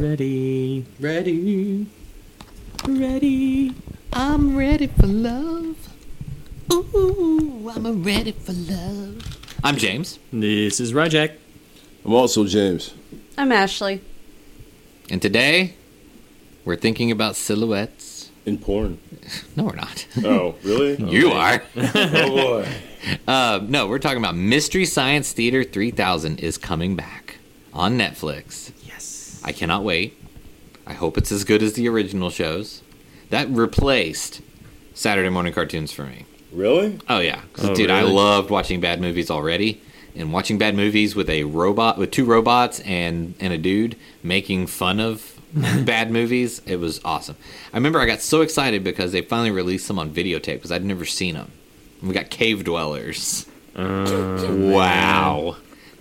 Ready. Ready. Ready. I'm ready for love. Ooh, I'm ready for love. I'm James, This is Rajak. I'm also James. I'm Ashley. and today we're thinking about silhouettes. In porn. No, we're not. Oh, really? You are. oh boy. Uh, no, we're talking about Mystery Science Theater 3000 is coming back on Netflix. I cannot wait. I hope it's as good as the original shows. That replaced Saturday morning cartoons for me. Really? Oh yeah, Oh, dude, I loved watching bad movies already, and watching bad movies with a robot, with two robots and and a dude making fun of bad movies. It was awesome. I remember I got so excited because they finally released them on videotape because I'd never seen them. We got Cave Dwellers. Oh, wow,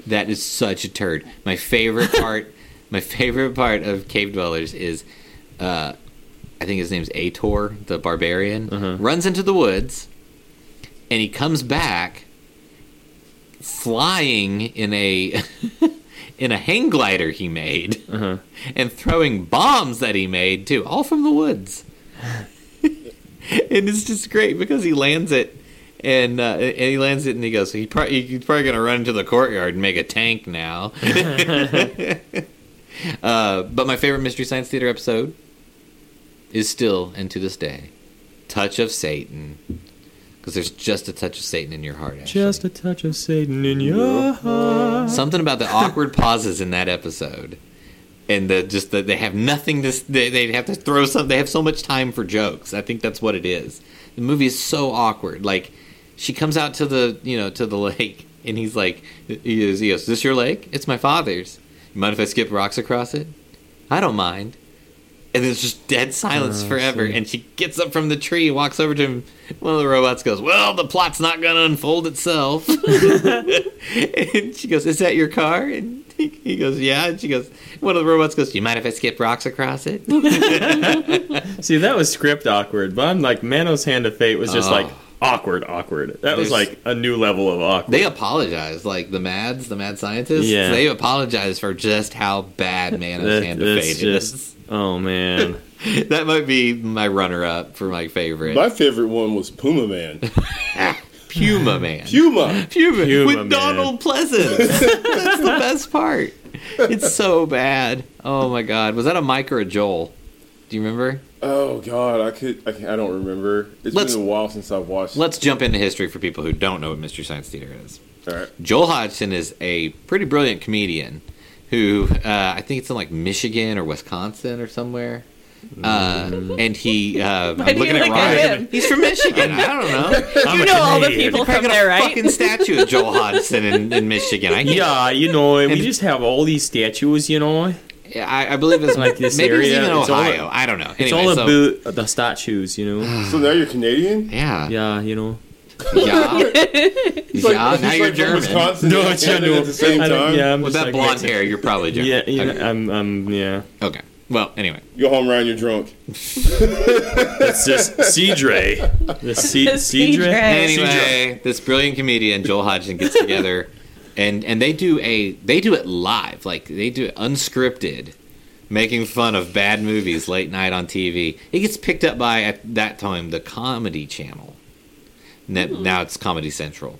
that is such a turd. My favorite part, my favorite part of Cave Dwellers is, uh, I think his name's Ator, the barbarian, runs into the woods and he comes back flying in a in a hang glider he made Uh-huh. and throwing bombs that he made too all from the woods. And it's just great because he lands it and uh, and he lands it and he goes he probably, he's probably gonna run into the courtyard and make a tank now uh, but my favorite mystery science theater episode is still and to this day touch of satan because there's just a touch of Satan in your heart. Ashley. Just a touch of Satan in your heart. something about the awkward pauses in that episode, and the just that they have nothing to. They, they have to throw some. They have so much time for jokes. I think that's what it is. The movie is so awkward. Like she comes out to the you know to the lake, and he's like, he goes, he goes, "Is this your lake? It's my father's. You mind if I skip rocks across it? I don't mind." And there's just dead silence Oh, forever. see. And she gets up from the tree, walks over to him. One of the robots goes, "Well, the plot's not going to unfold itself." and she goes, "Is that your car?" And he, he goes, "Yeah." And she goes, "One of the robots goes, do you mind if I skip rocks across it?" See, that was script awkward, but I'm like, Manos Hand of Fate was just Oh. like awkward, awkward. That was like a new level of awkward. they apologize, like the Mads, the Mad Scientists. Yeah. They apologize for just how bad Man of That- Hand of just- is. oh man. That might be my runner-up for my favorite. My favorite one was Puma Man. Puma Man. Puma. Puma, Puma with Man. Donald Pleasence. That's the best part. It's so bad. Oh my god, was that a Mike or a Joel? Do you remember? Oh God, I could. I, I don't remember. It's Let's- been a while since I've watched. Let's jump into history for people who don't know what Mystery Science Theater is. All right. Joel Hodgson is a pretty brilliant comedian who uh, I think it's in like Michigan or Wisconsin or somewhere. Uh, and he, uh, I'm Why do you looking at look at Ryan. him? He's from Michigan. I don't know. you know all the people from got there, a right? fucking statue of Joel Hodgson in, in Michigan. I, Yeah, you know, we just have all these statues, you know. I, I believe it's Like this maybe area, it's even it's all- Ohio. I don't know. It's all so, about the statues, you know. So now you're Canadian. yeah, yeah, Yeah, you know. yeah. He's like, now he's you're like German. Wisconsin No, it's- I Canada know. at the same time. yeah, I'm With that like blonde Mexican. hair, you're probably German. Yeah, yeah, Okay. I'm, I'm, yeah. okay. Well, anyway, You go home, Ryan. You're drunk. It's just Cedre. The C- Cedre. Cedre. Anyway, this brilliant comedian Joel Hodgson gets together, and and they do a they do it live, like they do it unscripted, making fun of bad movies late night on TV. It gets picked up by at that time the Comedy Channel. Now, hmm. now it's Comedy Central,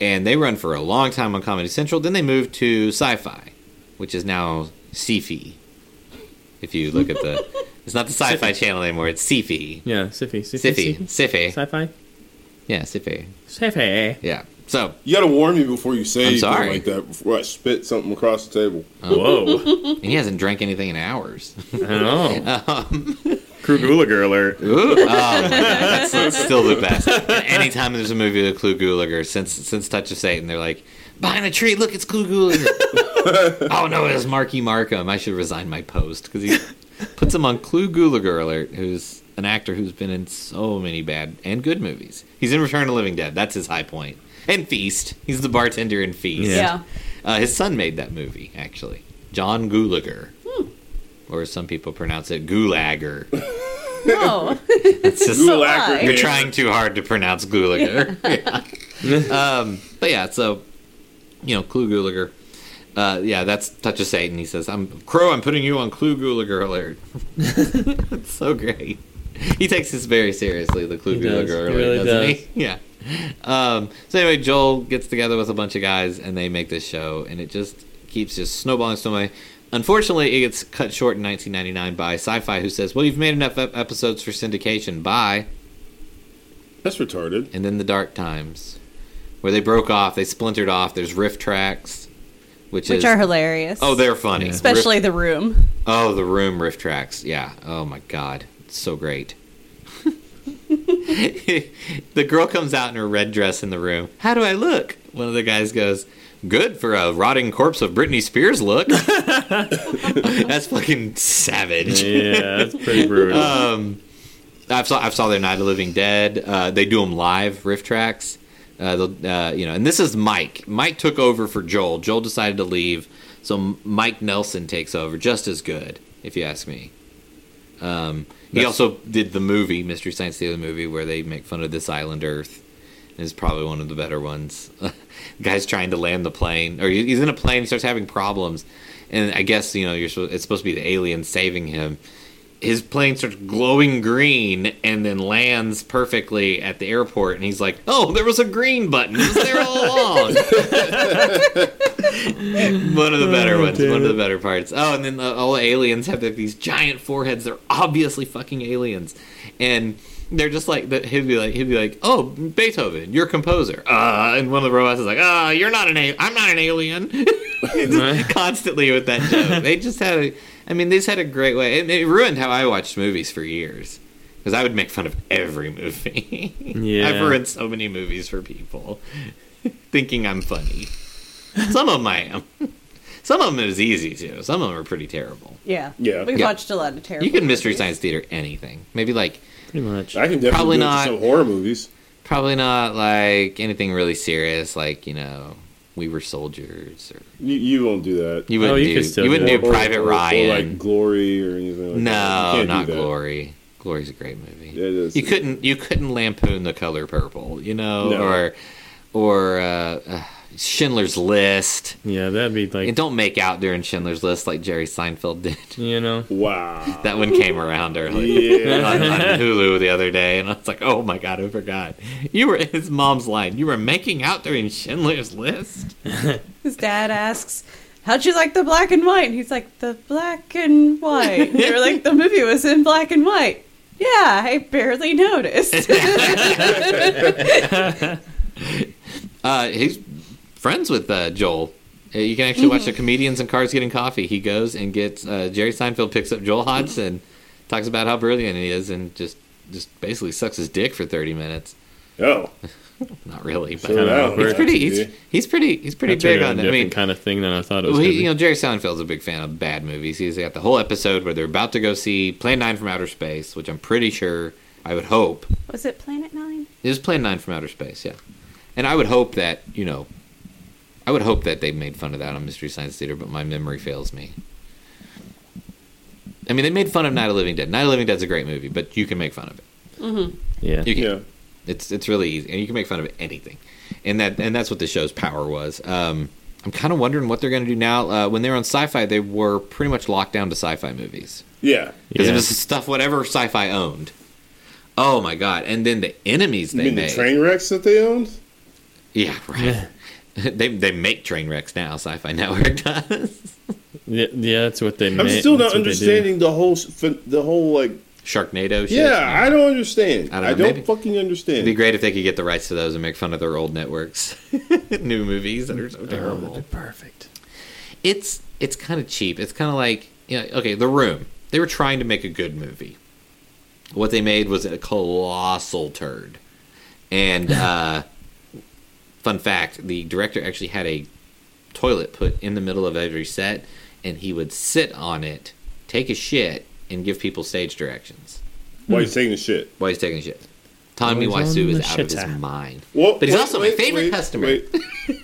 and they run for a long time on Comedy Central. Then they moved to Sci-Fi, which is now Sci-Fi. If you look at the, it's not the Sci-Fi Channel anymore. It's Sci-Fi. Yeah, Siffy. Sci-Fi. Sci-Fi. Sci-fi. Yeah, Sci-Fi. Sci-fi. Yeah. So You got to warn me before you say I'm anything sorry. like that. Before I spit something across the table. Whoa. And he hasn't drank anything in hours. I know. um, Clu Gulager alert. ooh, oh my God, that's, that's still the best. Anytime there's a movie with Clu Gulager, since since Touch of Satan, they're like, behind a tree, look, it's Clu Gulager. oh no, it's Marky Markham. I should resign my post because he puts him on Clu Gulager alert, who's an actor who's been in so many bad and good movies. He's in Return of the Living Dead. That's his high point. And Feast. He's the bartender in Feast. Yeah. Yeah. Uh, his son made that movie, actually. John Gulager. Or as some people pronounce it, Gulager. Oh, It's just, So Gulager why? you're trying too hard to pronounce Gulager. Yeah. um, but yeah, so, you know, Clu Gulager. Uh, yeah, that's Touch of Satan. He says, "I'm Crow. I'm putting you on Clu Gulager alert." it's so great. He takes this very seriously. The Clu Gulager does. He alert, really doesn't does. he? Yeah. Um, so anyway, Joel gets together with a bunch of guys and they make this show, and it just keeps just snowballing, snowballing. Unfortunately, it gets cut short in 1999 by Sci-Fi, who says, "Well, you've made enough ep- episodes for syndication. Bye." That's retarded. and then the dark times where they broke off they splintered off there's RiffTrax which, Which is are hilarious. oh they're funny Yeah. especially Riff- the room. oh the room RiffTrax yeah oh my god it's so great the girl comes out in her red dress in the room how do i look one of the guys goes good for a rotting corpse of britney spears look that's fucking savage Yeah, that's pretty brutal. um, I've saw I've saw their Night of the Living Dead. Uh, they do them live RiffTrax. Uh, uh, you know, and this is Mike. Mike took over for Joel. Joel decided to leave, so Mike Nelson takes over, just as good, if you ask me. Um, he also did the movie Mystery Science Theater movie where they make fun of this island Earth. It's probably one of the better ones. the guy's trying to land the plane, or he's in a plane. He starts having problems, and I guess you know you're it's supposed to be the alien saving him. His plane starts glowing green and then lands perfectly at the airport, and he's like, "Oh, there was a green button. It was there all along." one of the better Oh, ones. damn One of the better parts. Oh, and then the, all the aliens have like, these giant foreheads. They're obviously fucking aliens, and they're just like the, he'd be like he'd be like, "Oh, Beethoven, you're a composer." Uh, and one of the robots is like, "Ah, you're not an a- I'm not an alien." Constantly with that joke. They just had a. I mean, they just had a great way. It, it ruined how I watched movies for years because I would make fun of every movie. Yeah. I've ruined so many movies for people thinking I'm funny. Some of them I am. Some of them is easy too. Some of them are pretty terrible. Yeah. Yeah. We've Yeah. watched a lot of terrible. You can mystery movies. science theater anything. Maybe like Pretty much. I can definitely Probably do it for not. some horror movies. probably not like anything really serious like you know we were soldiers or You, you won't do that. you wouldn't Oh, you do could still you wouldn't do do, that. Or- Private or- or Ryan. like Glory or anything like that. no, You can't not that. Glory. Glory's a great movie. Yeah, it is. You couldn't you couldn't lampoon the color purple, you know, No. or or uh, uh, Schindler's List. Yeah, that'd be like And don't make out during Schindler's List like Jerry Seinfeld did. you know. Wow. That one came around early. Yeah. on, on Hulu the other day, and I was like, "Oh my god, I forgot." You were his mom's line. You were making out during Schindler's List. His dad asks, "How'd you like the black and white?" And he's like, "The black and white." And you're like, "The movie was in black and white." Yeah, I barely noticed. Uh, he's friends with uh, Joel. Uh, You can actually watch the comedians in cars getting coffee. He goes and gets uh, Jerry Seinfeld picks up Joel Hodgson, talks about how brilliant he is, and just just basically sucks his dick for thirty minutes. Oh. Not really, but So Kinda that awkward. he's pretty. He's, he's pretty. He's pretty That turned big on a that. I mean, kind of thing than I thought it was. Well, he, you know, Jerry Seinfeld's a big fan of bad movies. He's got the whole episode where they're about to go see Plan 9 from Outer Space, which I'm pretty sure, I would hope, was it Planet Nine? it was Plan 9 from Outer Space, yeah. And I would hope that, you know, I would hope that they made fun of that on Mystery Science Theater, but my memory fails me. I mean, they made fun of Night of Living Dead. Night of the Living Dead's a great movie, but you can make fun of it. yeah. You can. Yeah. It's it's really easy, and you can make fun of anything, and that and that's what the show's power was. Um, I'm kind of wondering what they're going to do now. Uh, when they were on Sci-Fi, they were pretty much locked down to Sci-Fi movies Yeah. because Yeah. it was stuff whatever Sci-Fi owned. Oh my god! And then the enemies You they mean made. the train wrecks that they owned? yeah, right. they they make train wrecks now. Sci-Fi Network does. yeah, yeah, that's what they I'm made. still not what understanding the whole s- fin- the whole like. Sharknado. Shit. Yeah, I don't understand. I I don't don't, maybe- fucking understand. It'd be great if they could get the rights to those and make fun of their old networks, new movies that are so Oh, terrible. that'd perfect. it's it's kind of cheap. It's kind of like you know, okay, The Room. They were trying to make a good movie. What they made was a colossal turd. And uh, fun fact: the director actually had a toilet put in the middle of every set, and he would sit on it, take a shit, and give people stage directions Why he's taking the shit? while he's taking a shit. Tommy Always Wiseau is out of his shitter. mind. Well, But he's wait, also my wait, favorite wait, customer. Wait,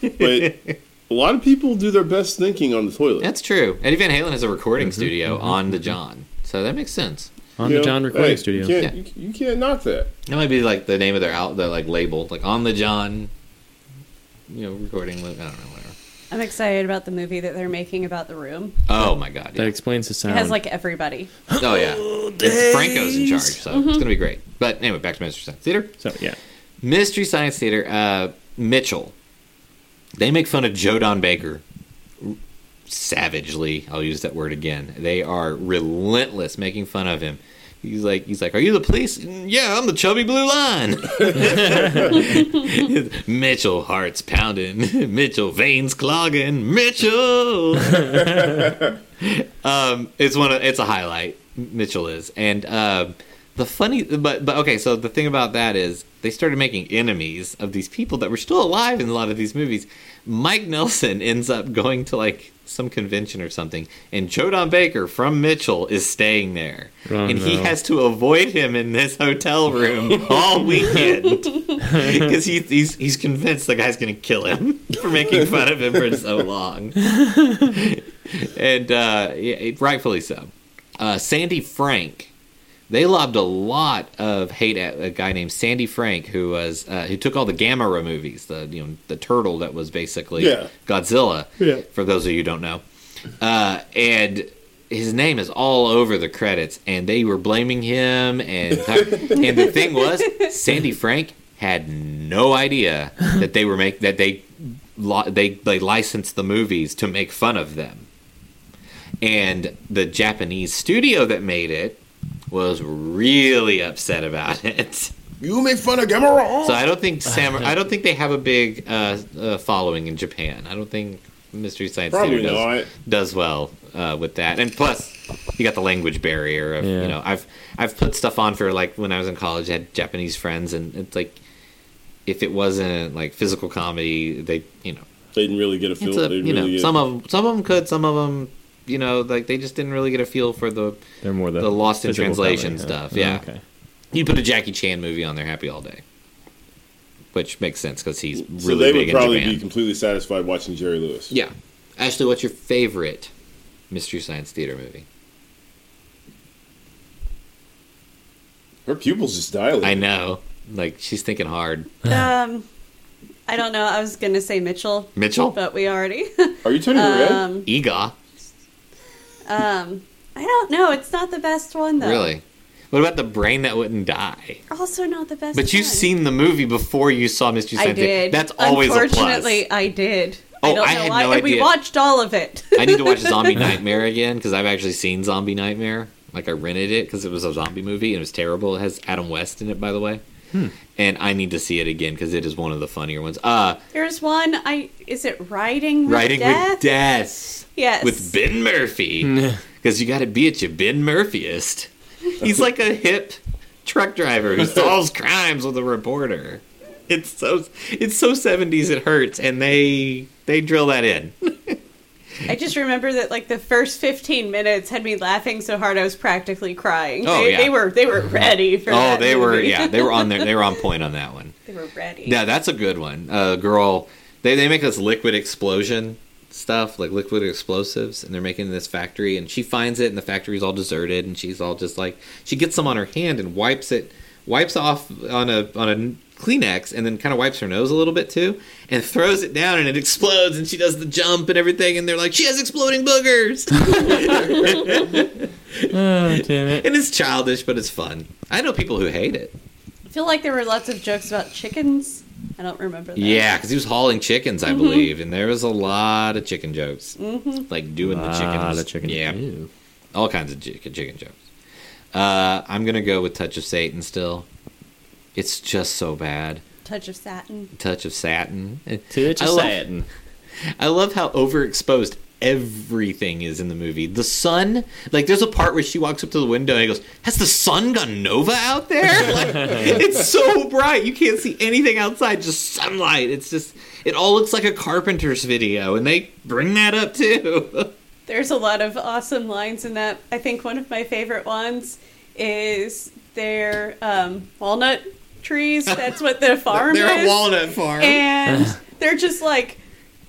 wait. a lot of people do their best thinking on the toilet. That's true. Eddie Van Halen has a recording Mm-hmm, studio on the John, so that makes sense. On You the know, John Recording hey, Studio. You can't, Yeah. you, you can't knock that. That might be like the name of their out, their like label, like on the John, you know, recording. I don't know, whatever. I'm excited about the movie that they're making about the room. Oh my god! That explains the It sound. has like everybody. Oh yeah. It's Franco's in charge, so Mm-hmm. it's gonna be great. But anyway, back to Mystery Science Theater. so yeah. Mystery Science Theater. Uh, Mitchell. They make fun of Joe Don Baker savagely. I'll use that word again. They are relentless making fun of him. He's like, he's like, are you the police? Yeah, I'm the chubby blue line. Mitchell hearts pounding, Mitchell veins clogging, Mitchell. um, it's one of it's a highlight. Mitchell is, and uh, the funny, but but okay. So the thing about that is they started making enemies of these people that were still alive in a lot of these movies. Mike Nelson ends up going to like some convention or something, and Joe Don Baker from Mitchell is staying there, Oh, and he has to avoid him in this hotel room all weekend. Because he, he's he's convinced the guy's going to kill him for making fun of him for so long, and uh, yeah, rightfully so. Uh, Sandy Frank, they lobbed a lot of hate at a guy named Sandy Frank who was uh, who took all the Gamera movies, the you know the turtle that was basically Yeah. Godzilla. Yeah. For those of you who don't know, uh, and his name is all over the credits, and they were blaming him. And and the thing was, Sandy Frank had no idea that they were make that they they they licensed the movies to make fun of them. And the Japanese studio that made it was really upset about it. You make fun of Gamera. So I don't think Sam. I don't think they have a big uh, uh, following in Japan. I don't think Mystery Science Probably Theater does, does well uh, with that. And plus, you got the language barrier of Yeah. you know. I've I've put stuff on for like when I was in college. I had Japanese friends, and it's like if it wasn't like physical comedy, they you know They didn't really get a feel. it's a they didn't you know really get some of them, some of them could, some of them you know like they just didn't really get a feel for the They're more the, the lost in translation comedy, huh? stuff. Oh, Yeah. okay. you put a Jackie Chan movie on there, happy all day. Which makes sense because he's really so they would probably be completely satisfied watching Jerry Lewis. Yeah. Ashley, what's your favorite Mystery Science Theater movie? Her pupils just dilated. I know. Like, she's thinking hard. Um, I don't know. I was gonna say Mitchell, Mitchell? but we already. Are you turning red? um, Eegah? Um, I don't know. It's not the best one though. Really? What about The Brain That Wouldn't Die? Also not the best. But you've one. seen the movie before you saw Mystery I Science Theater. did. That's always a plus. Unfortunately, I did. Oh, I don't I know had why. no and we watched all of it. I need to watch Zombie Nightmare again because I've actually seen Zombie Nightmare. Like I rented it because it was a zombie movie and it was terrible. It has Adam West in it, by the way. And I need to see it again because it is one of the funnier ones. Uh, There's one. I is it riding with Riding death? with Death Yes. with Ben Murphy because you got to be at your Ben Murphyist. He's like a hip truck driver who solves crimes with a reporter. It's so it's so seventies it hurts, and they they drill that in. I just remember that like the first 15 minutes had me laughing so hard I was practically crying. Oh, they, yeah. they were they were ready for Oh, they were yeah they were on there they were on point on that one. they were ready. Yeah, that's a good one. Uh, girl, they they make this liquid explosion stuff, like liquid explosives, and they're making this factory, and she finds it, and the factory's all deserted, and she's all just like she gets some on her hand and wipes it, wipes off on a on a Kleenex, and then kind of wipes her nose a little bit too, and throws it down, and it explodes, and she does the jump and everything, and they're like, she has exploding boogers, Oh, damn it. and it's childish, but it's fun. I know people who hate it. I feel like there were lots of jokes about chickens. I don't remember that. Yeah, because he was hauling chickens, I believe, and there was a lot of chicken jokes, Mm-hmm. like doing the Lot of chicken. Yeah, Ew. all kinds of chicken chicken jokes. Uh, I'm gonna go with Touch of Satan. Still, it's just so bad. Touch of satin. Touch of Satin. Touch I of love- satin. I love how overexposed everything is in the movie. The sun, like, there's a part where she walks up to the window and he goes, "Has the sun gone nova out there?" Like, it's so bright you can't see anything outside, just sunlight. It's just, it all looks like a Carpenter's video, and they bring that up too. There's a lot of awesome lines in that. I think one of my favorite ones is their um, walnut trees. That's what the farm They're is. a walnut farm. and they're just like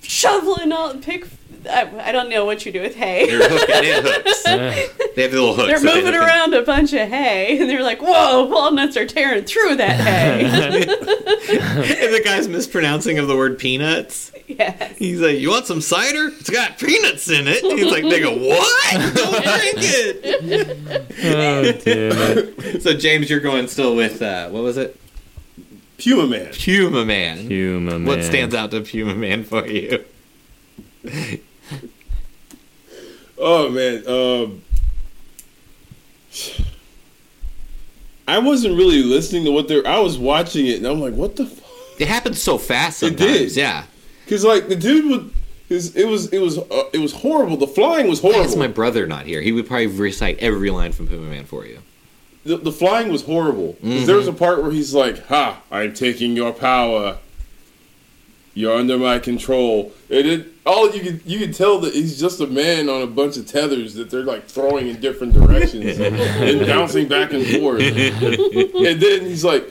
shoveling all pick. I, I don't know what you do with hay. They're hooking it hooks. Uh, They have the little hooks. They're that they moving in. around a bunch of hay, and they're like, "Whoa, walnuts are tearing through that hay." And the guy's mispronouncing of the word peanuts. Yes. He's like, "You want some cider? It's got peanuts in it." He's like, "They go, what? Don't drink it." Oh damn it! So James, you're going still with uh, what was it? Puma Man. Puma Man. Puma man. What stands out to Puma Man for you? Oh man, um, I wasn't really listening to what they're. I was watching it, and I'm like, "What the?" fuck? It happened so fast. It did. Yeah. Because like the dude would, his, it was it was uh, it was horrible. The flying was horrible. That's my brother not here. He would probably recite every line from Puma Man for you. The, the flying was horrible. 'Cause There was a part where he's like, "Ha! I'm taking your power. You're under my control." And it all you could you could tell that he's just a man on a bunch of tethers that they're like throwing in different directions and bouncing back and forth. and then he's like,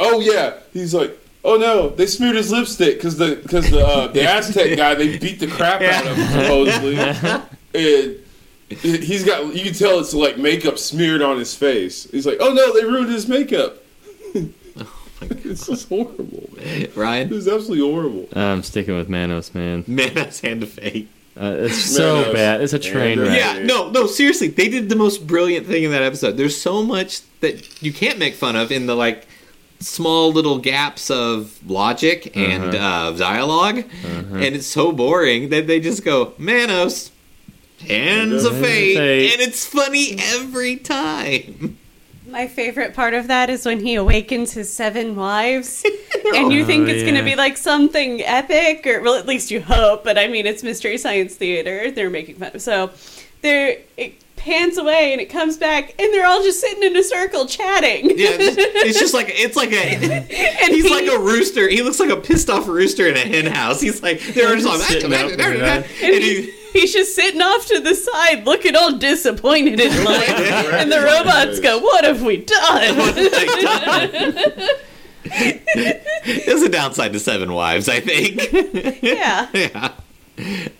"Oh yeah," he's like. Oh no! They smeared his lipstick because the because the uh, the Aztec guy they beat the crap out of him supposedly, and he's got you can tell it's like makeup smeared on his face. He's like, oh no, they ruined his makeup. it's is horrible. Man. Ryan, It's absolutely horrible. I'm sticking with Manos, man. Manos Hand of Fate. Uh, it's so Manos. bad. It's a train wreck. Yeah, no, no, seriously, they did the most brilliant thing in that episode. There's so much that you can't make fun of in the like small little gaps of logic and uh dialog and it's so boring that they just go Manos, hands of fate, fate. and it's funny every time. My favorite part of that is when he awakens his seven wives, and you oh, think Oh, it's going to be like something epic, or well, at least you hope. But I mean, it's Mystery Science Theater; they're making fun. So there, it pans away, and it comes back, and they're all just sitting in a circle chatting. Yeah, it's, it's just like it's like a and he's he- like a rooster. He looks like a pissed off rooster in a hen house. He's like they're just like Sitting up, and and he, he, he's just sitting off to the side, looking all disappointed in life. and the robots go, "What have we done?" There's a downside to Seven Wives, I think. yeah. yeah.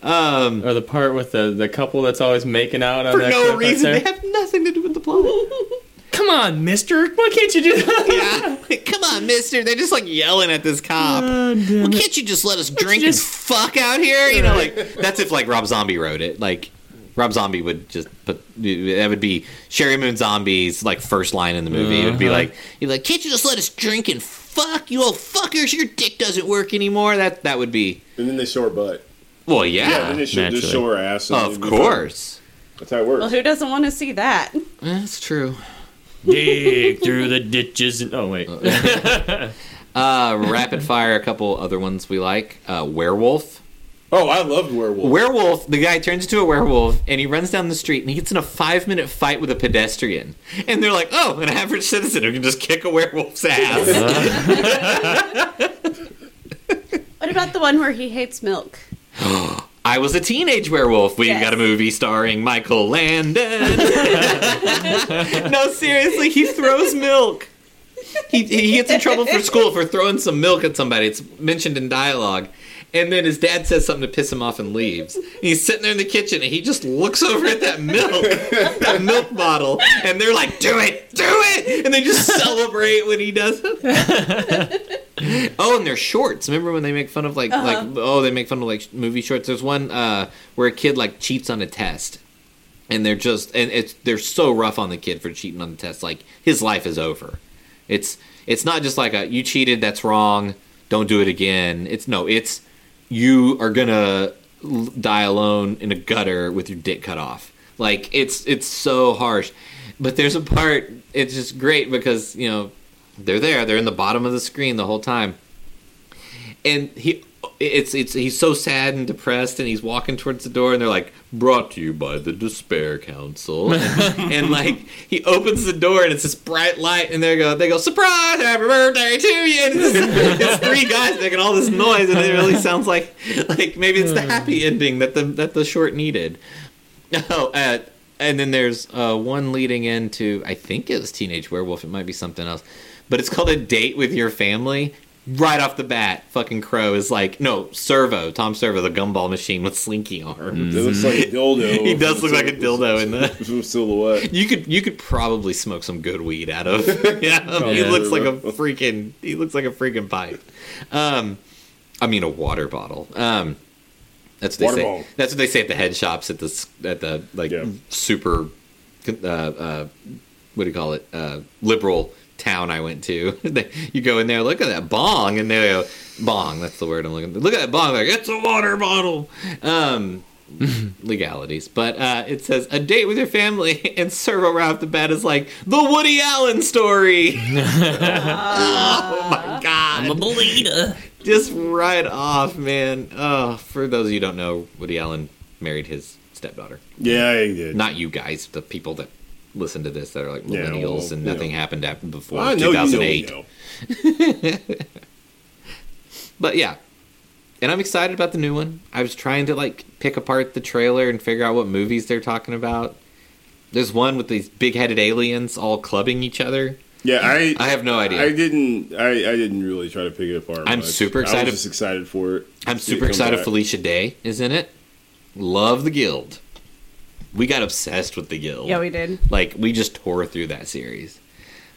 Um, Or the part with the, the couple that's always making out on for that no cliff reason, right they have nothing to do with the plot. Come on, Mister. Why can't you do that? yeah, come on, Mister. They're just like yelling at this cop. Oh, well, can't you just let us drink just- and fuck out here? You know, like that's if like Rob Zombie wrote it. Like Rob Zombie would just put that would be Sheri Moon Zombie's like first line in the movie. It would be Uh-huh. like, "He'd be like, can't you just let us drink and fuck you old fuckers? Your dick doesn't work anymore." That that would be And then they show her butt. Well, Yeah, yeah, then they show, they naturally. show her ass. and of they- course. That's how it works. Well, who doesn't want to see that? That's true. Dig through the ditches. And, oh wait. Uh, rapid fire. A couple other ones we like. Uh, werewolf. oh, I loved werewolf. Werewolf, the guy turns into a werewolf and he runs down the street and he gets in a five minute fight with a pedestrian. And they're like, oh, an average citizen who can just kick a werewolf's ass. What about the one where he hates milk? I was a teenage werewolf. We Yes. got a movie starring Michael Landon. no, seriously, he throws milk. He, he gets in trouble for school for throwing some milk at somebody. It's mentioned in dialogue. And then his dad says something to piss him off and leaves. And he's sitting there in the kitchen and he just looks over at that milk, that milk bottle, and they're like, "Do it, do it!" And they just celebrate when he does it. oh, and they're shorts. Remember when they make fun of like like oh they make fun of like movie shorts? There's one uh, where a kid like cheats on a test, and they're just and it's they're so rough on the kid for cheating on the test. Like his life is over. It's it's not just like a you cheated, that's wrong, don't do it again. It's no, it's you are gonna die alone in a gutter with your dick cut off. Like it's it's so harsh. But there's a part it's just great because you know they're there, they're in the bottom of the screen the whole time, and he it's it's he's so sad and depressed and he's walking towards the door and they're like brought to you by the despair council. And, and, like he opens the door and it's this bright light and they go they go surprise! Happy birthday to you! And it's, it's three guys making all this noise and it really sounds like like maybe it's the happy ending that the that the short needed. Oh uh, and then there's uh, one leading into I think it was Teenage Werewolf. It might be something else, but it's called a date with your family. Right off the bat, fucking Crow is like, no, Servo, Tom Servo, the gumball machine with slinky arms. It looks like a dildo. He does look like a dildo in the. Silhouette. You could you could probably smoke some good weed out of. yeah, he looks like a freaking he looks like a freaking pipe. Um, I mean, a water bottle. Um, that's what they Water say. bottle. That's what they say at the head shops at the at the like Yeah. super, uh, uh, what do you call it? Uh, liberal town I went to. You go in there, look at that bong, and they go bong. That's the word I'm looking. Look at that bong. Like it's a water bottle. Um, legalities, but uh, it says a date with your family, and Servo right off the bat is like the Woody Allen story. oh my god! I'm a believer. just right off, man. Oh, for those of you who don't know, Woody Allen married his stepdaughter. Yeah, he did. Not you guys, the people that listen to this that are like Yeah, millennials well, and nothing know. happened after before I know you know, 2008. you know. But yeah. And I'm excited about the new one. I was trying to like pick apart the trailer and figure out what movies they're talking about. There's one with these big-headed aliens all clubbing each other. Yeah, I I have no idea. I didn't. I, I didn't really try to pick it apart. I'm much. super I excited- was just excited for it. I'm super excited. back. Felicia Day is in it. Love the Guild. We got obsessed with the Guild. Yeah, we did. Like we just tore through that series.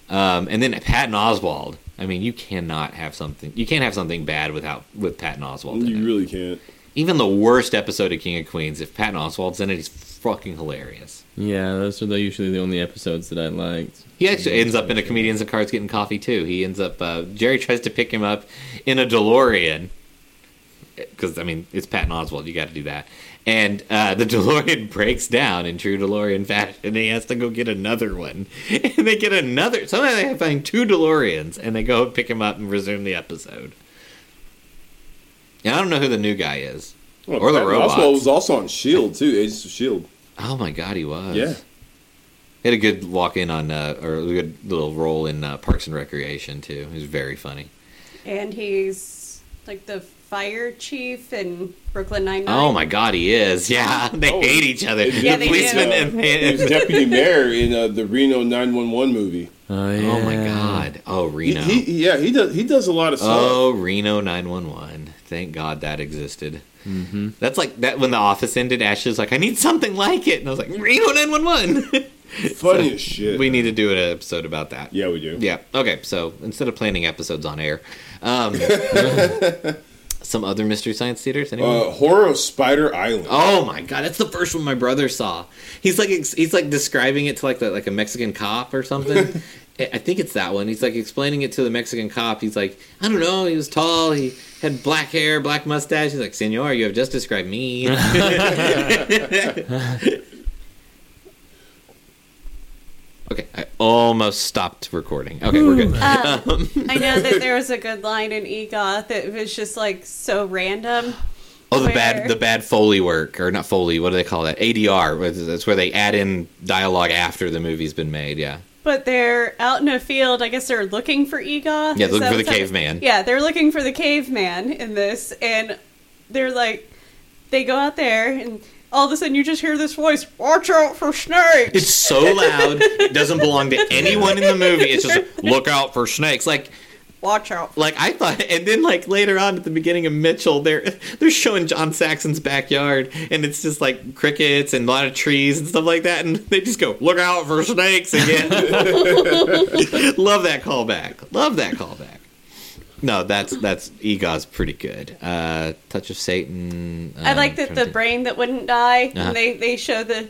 Um, and then Patton Oswalt. I mean, you cannot have something. You can't have something bad without with Patton Oswalt. In You it. really can't. Even the worst episode of King of Queens, if Patton Oswalt's in it, he's fucking hilarious. Yeah, those are the, usually the only episodes that I liked. He actually ends up in a comedians in cars getting coffee too. He ends up. Uh, Jerry tries to pick him up in a DeLorean because I mean it's Patton Oswalt. You got to do that. And uh, the DeLorean breaks down in true DeLorean fashion, and he has to go get another one. And they get another. Somehow they find two DeLoreans, and they go pick him up and resume the episode. And I don't know who the new guy is. Well, Or the Patton robots. Oswalt was also on Shield too. Agents of Shield. Oh my god, he was. Yeah. He had a good walk in on, uh, or a good little role in uh, Parks and Recreation too. He was very funny. And he's like the fire chief in Brooklyn Nine Nine. Oh my god, he is. Yeah, they Oh. hate each other. Yeah, the they policeman do. and, He was and deputy mayor in uh, the Reno 911 movie. Oh, yeah. oh my god. Oh He, Reno. he, yeah, he does. He does a lot of stuff. oh Reno nine one one. Thank God that existed. Mm-hmm. That's like that when The Office ended. Ashley's like, I need something like it, and I was like, Reno nine one one. Funny as shit. We need to do an episode about that. Yeah, we do. Yeah. Okay. So instead of planning episodes on air, um, some other mystery science theaters. Anyone? Uh, Horror of Spider Island. Oh my god, that's the first one my brother saw. He's like he's like describing it to like the, like a Mexican cop or something. I I think it's that one. He's like explaining it to the Mexican cop. He's like, I don't know. He was tall. He had black hair, black mustache. He's like, Senor, you have just described me. okay, I almost stopped recording. Okay, we're good. Um, I know that there was a good line in Eegah that was just like so random. Oh, the Where- bad the bad Foley work or not Foley? What do they call that? ADR. That's where they add in dialogue after the movie's been made. Yeah. But they're out in a field. I guess they're looking for Eegah. Yeah, looking for the what's happening? caveman. Yeah, they're looking for the caveman in this, and they're like, they go out there, and all of a sudden you just hear this voice: "Watch out for snakes!" It's so loud, it doesn't belong to anyone in the movie. It's just look out for snakes. Like Watch out. like I thought and then like later on at the beginning of Mitchell, they're they're showing John Saxon's backyard and it's just like crickets and a lot of trees and stuff like that and they just go, Look out for snakes again. Love that callback. Love that callback. No, that's that's Eegah's pretty good. Uh Touch of Satan. I uh, like that the to- brain that wouldn't die. Uh-huh. And they they show the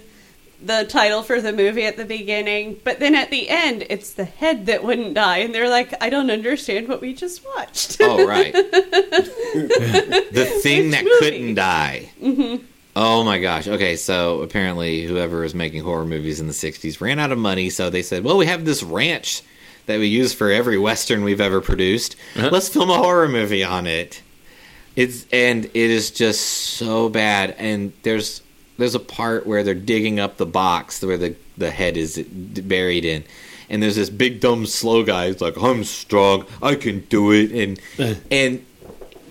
the title for the movie at the beginning, but then at the end it's the head that wouldn't die, and they're like, "I don't understand what we just watched." Oh right. the thing that movie. couldn't die. Mm-hmm. Oh my gosh. Okay, so apparently whoever was making horror movies in the '60s ran out of money, so they said, "Well, we have this ranch that we use for every western we've ever produced. Uh-huh. Let's film a horror movie on it." It's and it is just so bad. And there's there's a part where they're digging up the box where the the head is buried in. And there's this big dumb slow guy who's like, I'm strong, I can do it and uh-huh. and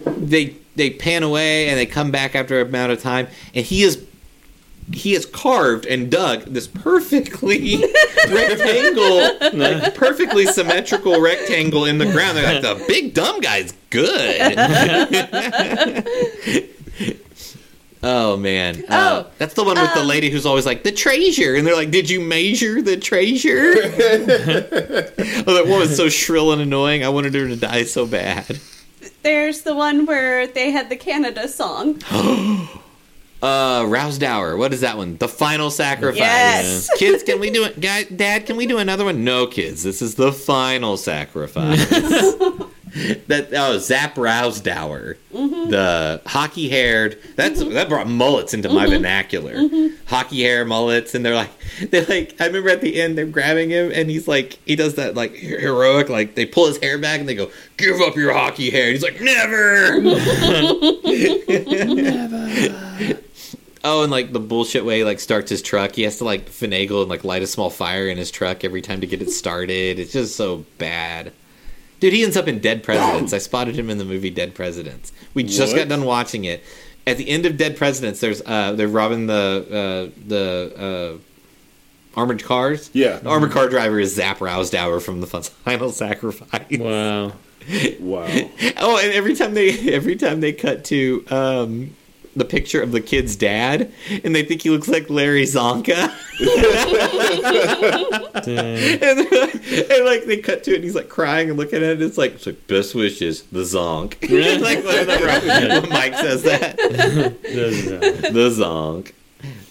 they they pan away and they come back after a amount of time and he is he has carved and dug this perfectly rectangle like perfectly symmetrical rectangle in the ground. They're like the big dumb guy's good. Oh man. Uh, Oh, that's the one with the um, lady who's always like the treasure. And they're like did you measure the treasure? Oh that woman's so shrill and annoying? I wanted her to die so bad. There's the one where they had the Canada song. Uh, Rowsdower. What is that one? The Final Sacrifice. Yes. kids, can we do it? Guy, Dad, can we do another one? No, kids. This is the Final Sacrifice. that oh, Zap Rowsdower, mm-hmm. the hockey haired. That's mm-hmm. that brought mullets into my mm-hmm. vernacular. Hockey hair mullets, and they're like they're like. I remember at the end they're grabbing him, and he's like he does that like heroic like they pull his hair back and they go give up your hockey hair. And he's like "Never." never. Oh, and like the bullshit way like starts his truck. He has to like finagle and like light a small fire in his truck every time to get it started. It's just so bad. Dude, he ends up in Dead Presidents. I spotted him in the movie Dead Presidents. We just What? got done watching it. At the end of Dead Presidents, there's uh they're robbing the uh the uh armored cars. Yeah. The armored car driver is Zap Rowsdower from the Final Sacrifice. Wow. Wow. Oh, and every time they every time they cut to um the picture of the kid's dad, and they think he looks like Larry Csonka, Dang. and, and like they cut to it, and he's like crying and looking at it. It's like, it's like best wishes, the Zonk. It's like whenever when Mike says that, the Zonk.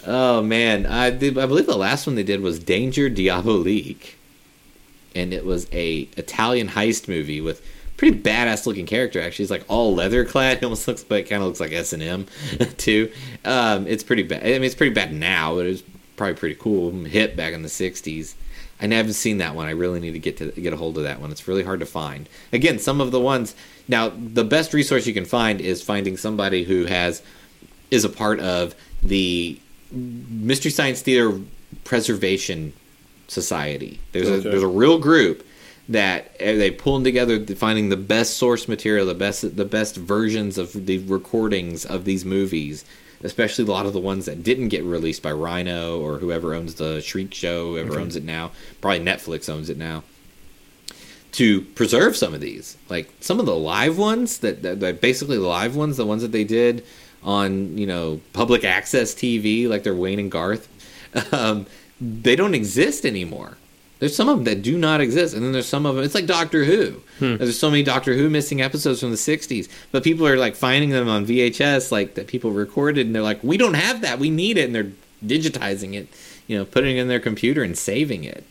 Oh man, I did, I believe the last one they did was Danger Diabolik, and it was a Italian heist movie with pretty badass looking character. Actually, he's like all leather clad. He almost looks, but kind of looks like S and M too. Um, it's pretty bad. I mean, it's pretty bad now, but it was probably pretty cool, hit back in the '60s. I haven't seen that one. I really need to get to get a hold of that one. It's really hard to find. Again, some of the ones now the best resource you can find is finding somebody who has is a part of the Mystery Science Theater Preservation Society. There's a there's a real group that uh, they pulling together finding the best source material, the best the best versions of the recordings of these movies, especially a lot of the ones that didn't get released by Rhino or whoever owns the Shriek Show, whoever owns it now. Probably Netflix owns it now to preserve some of these. Like some of the live ones that, that, that basically the live ones, the ones that they did on you know public access TV, like they're Wayne and Garth, um, they don't exist anymore. There's some of them that do not exist, and then there's some of them. It's like Doctor Who. Hmm. There's so many Doctor Who missing episodes from the '60s, but people are like finding them on VHS, like that people recorded, and they're like, "We don't have that. We need it," and they're digitizing it, you know, putting it in their computer and saving it.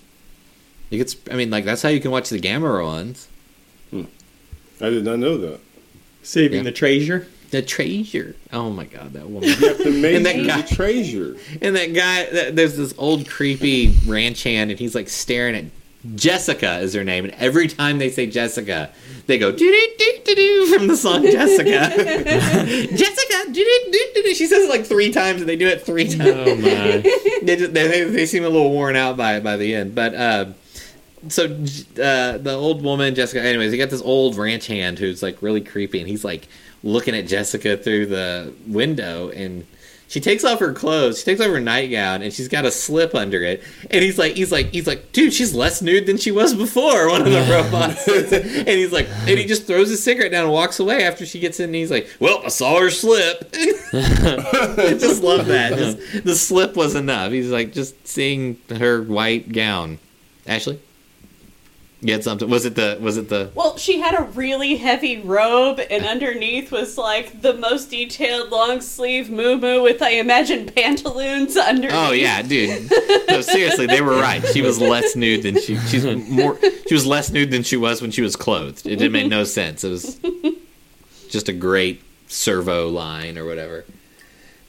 You could, sp- I mean, like that's how you can watch the Gamera ones. Hmm. I did not know that. Saving Yeah. the treasure. The treasure. Oh my god, that woman. And that guy- the treasure. and that guy, that, there's this old creepy ranch hand, and he's like staring at Jessica is her name, and every time they say Jessica, they go do do do do do from the song Jessica. Jessica, do do do do. She says it like three times, and they do it three times. Oh my. they, just, they they seem a little worn out by it by the end, but. Uh, so uh, the old woman Jessica. Anyways, you got this old ranch hand who's like really creepy, and he's like looking at Jessica through the window, and she takes off her clothes. She takes off her nightgown, and she's got a slip under it. And he's like, he's like, he's like, dude, she's less nude than she was before. One of the robots, and he's like, and he just throws his cigarette down and walks away after she gets in. And he's like, well, I saw her slip. I just love that. Just, the slip was enough. He's like just seeing her white gown. Ashley. You had something. Was it the? Was it the? Well, she had a really heavy robe, and underneath was like the most detailed long sleeve moo with, I imagine, pantaloons underneath. Oh yeah, dude. No, seriously, they were right. She was less nude than she. She's more. She was less nude than she was when she was clothed. It didn't make no sense. It was just a great servo line or whatever.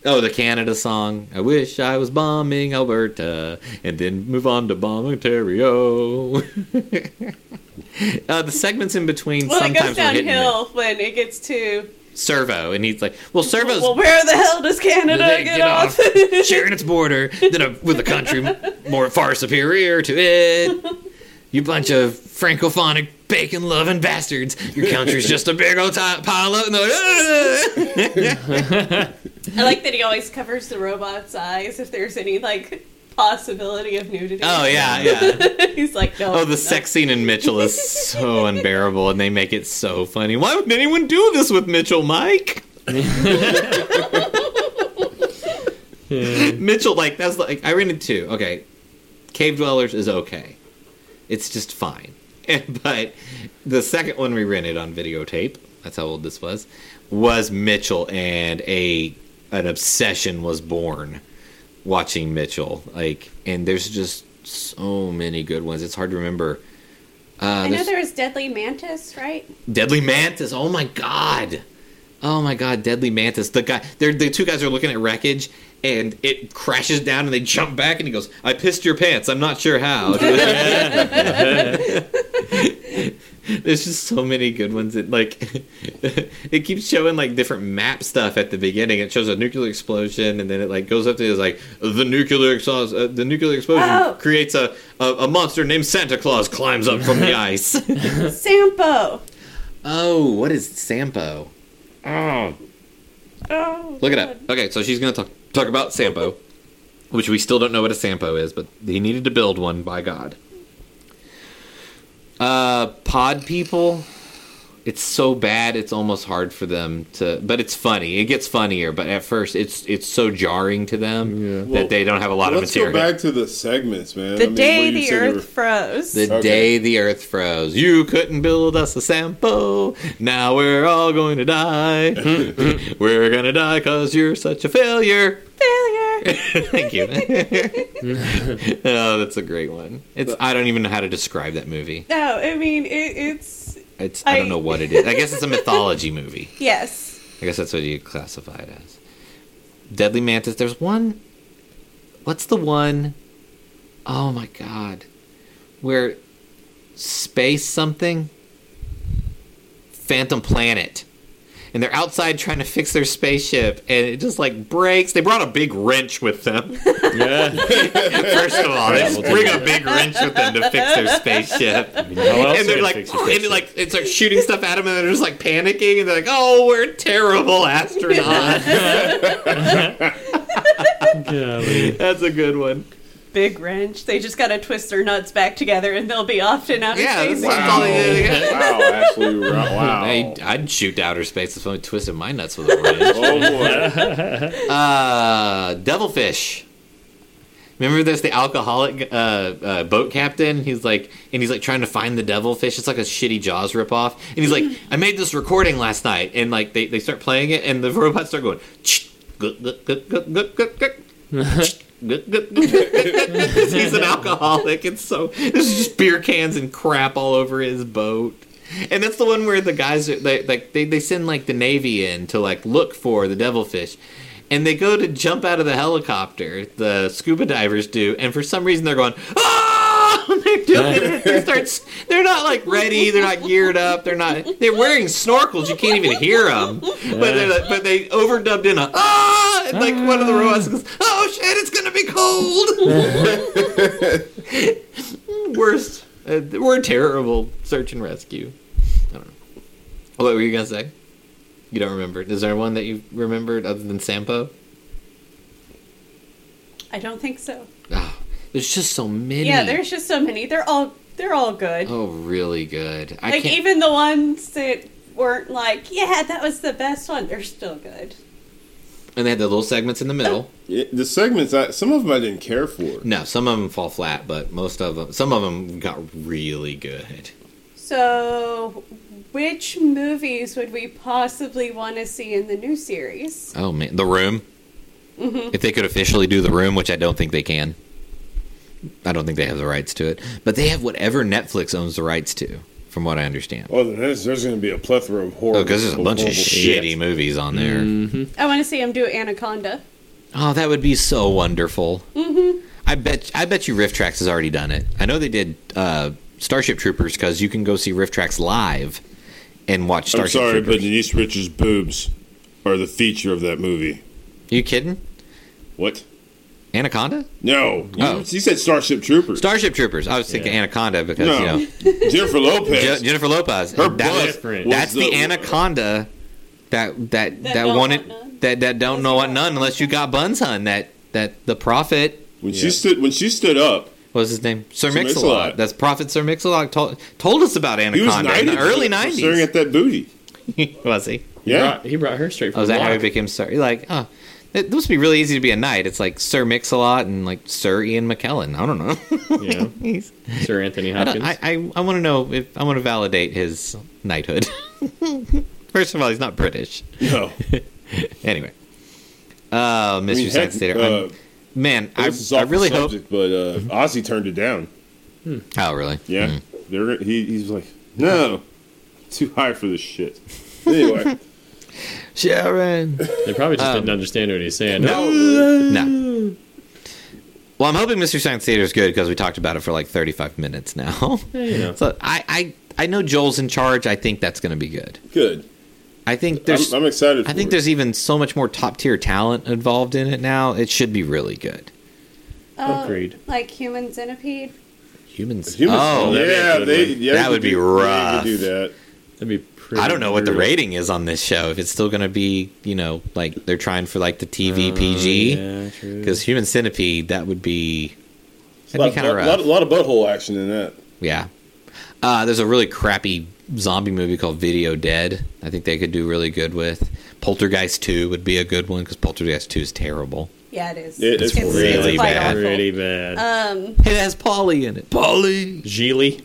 Oh, the Canada song. I wish I was bombing Alberta and then move on to bomb Ontario. uh, the segments in between Well, it sometimes goes and miss. downhill when it gets to. servo, and he's like, "Well, servo's Well, where the hell does Canada they get, off? sharing its border than a, with a country more far superior to it. You bunch of francophonic bacon loving bastards. Your country's just a big old ti- pile of. No, I like that he always covers the robot's eyes if there's any like possibility of nudity. oh yeah, yeah. He's like, no. Oh, the no. sex scene in Mitchell is so unbearable, and they make it so funny. Why would anyone do this with Mitchell, Mike? Mitchell, like that's like I rented two. Okay, Cave Dwellers is okay. It's just fine. but the second one we rented on videotape, That's how old this was. Was Mitchell, and a an obsession was born watching Mitchell. Like, and there's just so many good ones. It's hard to remember. Uh, I know there was Deadly Mantis, right? Deadly Mantis. Oh my god. Oh my god, Deadly Mantis. The guy, they're, the two guys are looking at wreckage, and it crashes down, and they jump back, and he goes, "I pissed your pants. I'm not sure how." There's just so many good ones. It like it keeps showing like different map stuff at the beginning. It shows a nuclear explosion, and then it like goes up to is like the nuclear exhaust. Uh, the nuclear explosion Oh. creates a, a a monster named Santa Claus climbs up from the ice. Sampo. oh, what is Sampo? Oh, Oh, Look it up. Okay, so she's gonna talk talk about Sampo, which we still don't know what a Sampo is, but he needed to build one by God. Uh, pod people. It's so bad, it's almost hard for them to. But it's funny. It gets funnier, but at first, it's it's so jarring to them Yeah. that Well, they don't have a lot of Let's material. go back to the segments, man. The I mean, day the Earth were- froze. The Okay. day the earth froze, you couldn't build us a Sampo. Now we're all going to die. we're gonna die because you're such a failure. Failure. Thank you. oh, that's a great one. It's I don't even know how to describe that movie. No, I mean it, it's It's I don't know what it is. I guess it's a mythology movie. yes. I guess that's what you classify it as. Deadly Mantis. There's one. What's the one? Oh my god, where space something. Phantom Planet. And they're outside trying to fix their spaceship, and it just like breaks. They brought a big wrench with them. Yeah. First of all, they just bring a big wrench with them to fix their spaceship. And they're like, gonna fix your and like, it starts shooting stuff at them, and they're just like panicking, and they're like, "Oh, we're terrible astronauts." That's a good one. Big wrench. They just gotta twist their nuts back together and they'll be off to outer Yeah, space. that's again. all they did. Wow, Ashley, wow. I'd, I'd shoot to outer space if I twisted my nuts with a wrench. Oh boy. uh, Devilfish. Remember there's the alcoholic uh, uh, boat captain. He's like, and he's like trying to find the devilfish. It's like a shitty Jaws ripoff. And he's like, I made this recording last night, and like they, they start playing it, and the robots start going, "Ch- gut, gut, he's an alcoholic. It's so there's just beer cans and crap all over his boat. And that's the one where the guys are they like they, they send like the navy in to like look for the devilfish. And they go to jump out of the helicopter, the scuba divers do, and for some reason they're going, ah! They're doing it. They start, they're not like ready. They're not geared up. They're not. They're wearing snorkels. You can't even hear them. But they're like, but they overdubbed in a ah, and like one of the robots goes, oh shit, it's gonna be cold. Worst. Uh, we're terrible search and rescue. I don't know. What were you gonna say? You don't remember? Is there one that you remembered other than Sampo? I don't think so. Oh, there's just so many. Yeah, there's just so many. They're all they're all good. Oh, really good. I like can't. even the ones that weren't like, yeah, that was the best one. They're still good. and they had the little segments in the middle. Yeah, the segments, I, some of them I didn't care for. No, some of them fall flat, but most of them, some of them got really good. So, which movies would we possibly want to see in the new series? Oh man, The Room. Mm-hmm. If they could officially do The Room, which I don't think they can. I don't think they have the rights to it, but they have whatever Netflix owns the rights to, from what I understand. Oh, there's, there's going to be a plethora of horror. Oh, because there's a bunch of shitty shit. movies on there. I want to see them do Anaconda. Oh, that would be so wonderful. Mm-hmm. I bet. I bet you RiffTrax has already done it. I know they did uh, Starship Troopers because you can go see RiffTrax live and watch I'm Starship sorry, but Denise Richards' boobs are the feature of that movie. you kidding? What? Anaconda? No. Oh. You, Oh. you said Starship Troopers. Starship Troopers. I was thinking Yeah. Anaconda because no. you know Jennifer Lopez. Je- Jennifer Lopez. Her That butt was- that's the, Anaconda that that that, That don't wanted that that don't know what none none. unless you got buns hun. That that the prophet When Yeah. she stood when she stood up, what was his name? Sir Sir Mix-a-Lot. Mix-a-Lot. That's Prophet Sir Mix-a-Lot told told us about he was Anaconda in the early for- for staring nineties. at that booty. was he? He Yeah. brought, he brought her straight from Oh, is that how he became Sir? You're like, oh, it must be really easy to be a knight. It's like Sir Mix-a-Lot and like Sir Ian McKellen. I don't know. Yeah. Sir Anthony Hopkins. I, I, I want to know if I want to validate his knighthood. First of all, he's not British. No. Anyway, uh, Mr. I mean, Science Theater. uh, man, I, I really the hope. but uh, Ozzy turned it down. Oh, really? Yeah, Mm. They're, he, he's like, no, too high for this shit. Anyway, Sharon. They probably just Um, didn't understand what he's saying. No. No. Well, I'm hoping Mystery Science Theater is good because we talked about it for like 35 minutes now. Yeah, you know. So I, I, I know Joel's in charge. I think that's going to be good. good. I think there's. I'm, I'm excited. For I think it. there's even so much more top tier talent involved in it now. It should be really good. Uh, Agreed. Like human centipede. Humans. Humans, oh, that'd be a yeah, they, yeah, That would could be do- they rough. could do that. That'd be pretty. I don't know what the rating is on this show. If it's still going to be, you know, like they're trying for like the TV Uh, PG. Yeah. Because Human Centipede, that would be. A That'd lot, be kind of lot, rough. lot, lot of butthole action in that. Yeah. Uh, there's a really crappy zombie movie called Video Dead. I think they could do really good with. Poltergeist 2 would be a good one because Poltergeist 2 is terrible. Yeah, it is. It is really quite bad. awful. Pretty bad. Um, It has Polly in it. Polly! Geely.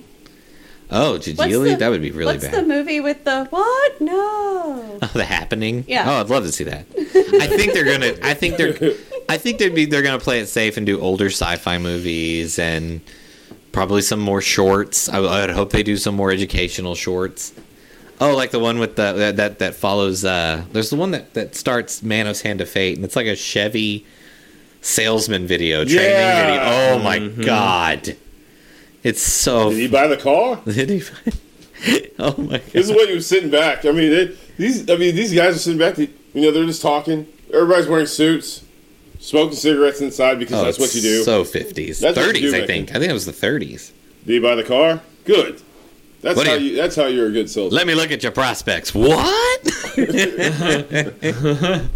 Oh, what's Jajili? the- That would be really what's bad. the movie with the what? No. Oh, the happening. Yeah. Oh, I'd love to see that. I think they're gonna. I think they're. I think they'd be. They're gonna play it safe and do older sci-fi movies and probably some more shorts. I, would hope they do some more educational shorts. Oh, like the one with the that that, that follows. uh There's the one that that starts Manos Hand of Fate, and it's like a Chevy salesman video, training Yeah. video. Oh my god, it's so. Did he buy the car? Did he- oh my god. This is what he was sitting back. I mean, they, these. I mean, these guys are sitting back. They, you know, they're just talking. Everybody's wearing suits, smoking cigarettes inside because Oh, that's what you do. So fifties, you thirties, I think. I think it was the thirties. Did he buy the car? Good. That's What how you- you. That's how you're a good salesman. Let me look at your prospects. What?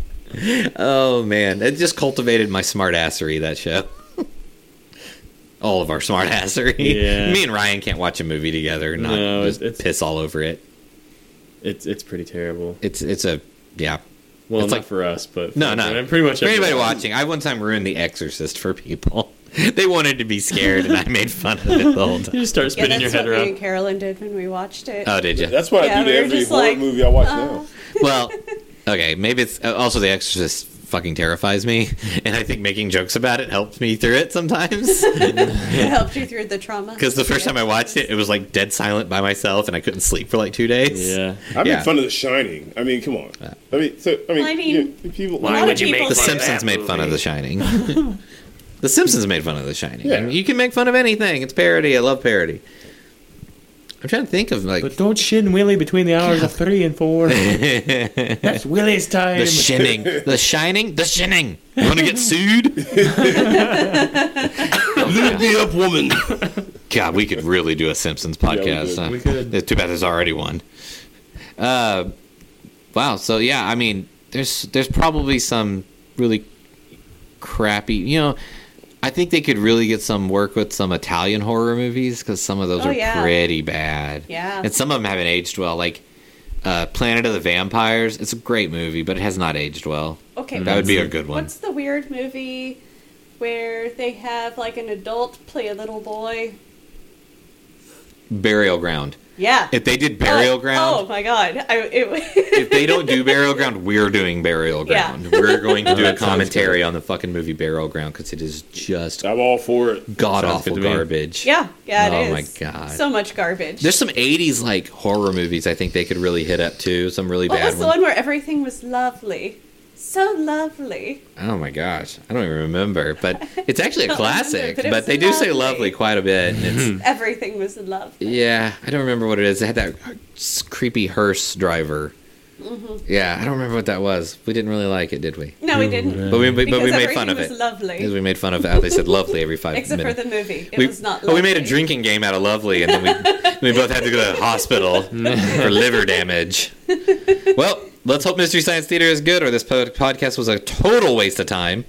oh man, it just cultivated my smartassery. That show. All of our smartassery. Yeah. Me and Ryan can't watch a movie together and not No, just it's- piss all over it. It's it's pretty terrible. It's it's a yeah. Well, It's not like- for us, but No, for, no. pretty much For anybody watching, I one time ruined The Exorcist for people. they wanted to be scared, and I made fun of it the whole You time. just start Yeah, spinning that's your head what me and around. Carolyn did when we watched it. Oh, did you? That's what Yeah, I do to every horror like, movie I watch uh, now. Well, okay, maybe it's uh, also The Exorcist fucking terrifies me, and I think making jokes about it helps me through it sometimes. It helped you through the trauma. Because the first time I watched it, it was like dead silent by myself, and I couldn't sleep for like two days. Yeah. I Yeah. made fun of The Shining. I mean, come on. I mean, so I mean, I mean, you know, people. Why would you make The Simpsons made fun of The Shining. the Simpsons made fun of The Shining. Yeah. And you can make fun of anything. It's parody. I love parody. I'm trying to think of like But don't shin Willie between the hours of three and four. That's Willie's time. the shinning, the shining, the shinning. You want to get sued? Lift me up, woman. God, we could really do a Simpsons podcast. could. huh? We could. It's too bad there's already one. Uh, wow. So yeah, I mean, there's there's probably some really crappy. You know, I think they could really get some work with some Italian horror movies because some of those Oh, are yeah. pretty bad. Yeah. and some of them haven't aged well. Like uh, Planet of the Vampires. It's a great movie, but it has not aged well. Okay, that would be a good one. What's the weird movie where they have like an adult play a little boy? Burial Ground. Yeah. If they did Burial oh, Ground, Oh my god! I, it, if they don't do Burial Ground, we're doing Burial Yeah. Ground. We're going to do a commentary on the fucking movie Burial Ground because it is just I'm all for it. god Sounds awful good to me. garbage. yeah, yeah, it Oh is. my God. so much garbage. There's some '80s like horror movies I think they could really hit up too. Some really what bad was the ones. one where everything was lovely? So lovely. Oh my gosh, I don't even remember, but it's actually a don't remember, classic. but but was they do say lovely. lovely quite a bit. And it's Everything was lovely. yeah, I don't remember what it is. It had that creepy hearse driver. Mm-hmm. Yeah, I don't remember what that was. We didn't really like it, did we? No, we didn't. But we, but because we made fun of was it. lovely. Because we made fun of how they said lovely every five Except minutes. for the movie. It we, was not but lovely. we made a drinking game out of lovely, and then we, we both had to go to the hospital for liver damage. Well, let's hope Mystery Science Theater is good, or this podcast was a total waste of time.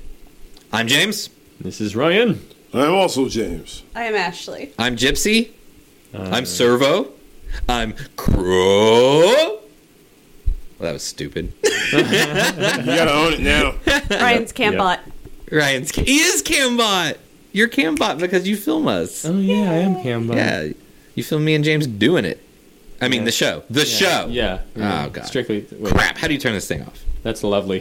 I'm James. This is Ryan. I'm also James. I am Ashley. I'm Gypsy. Uh, I'm Servo. I'm Crow. Well, that was stupid. You gotta own it now. Ryan's Cambot. Ryan's he is Cambot. You're Cambot because you film us. Oh yeah, I am Cambot. Yeah, you film me and James doing it. I mean, the show. The show. Yeah. Oh, God. Strictly. Wait, Crap. How do you turn this thing off? That's lovely.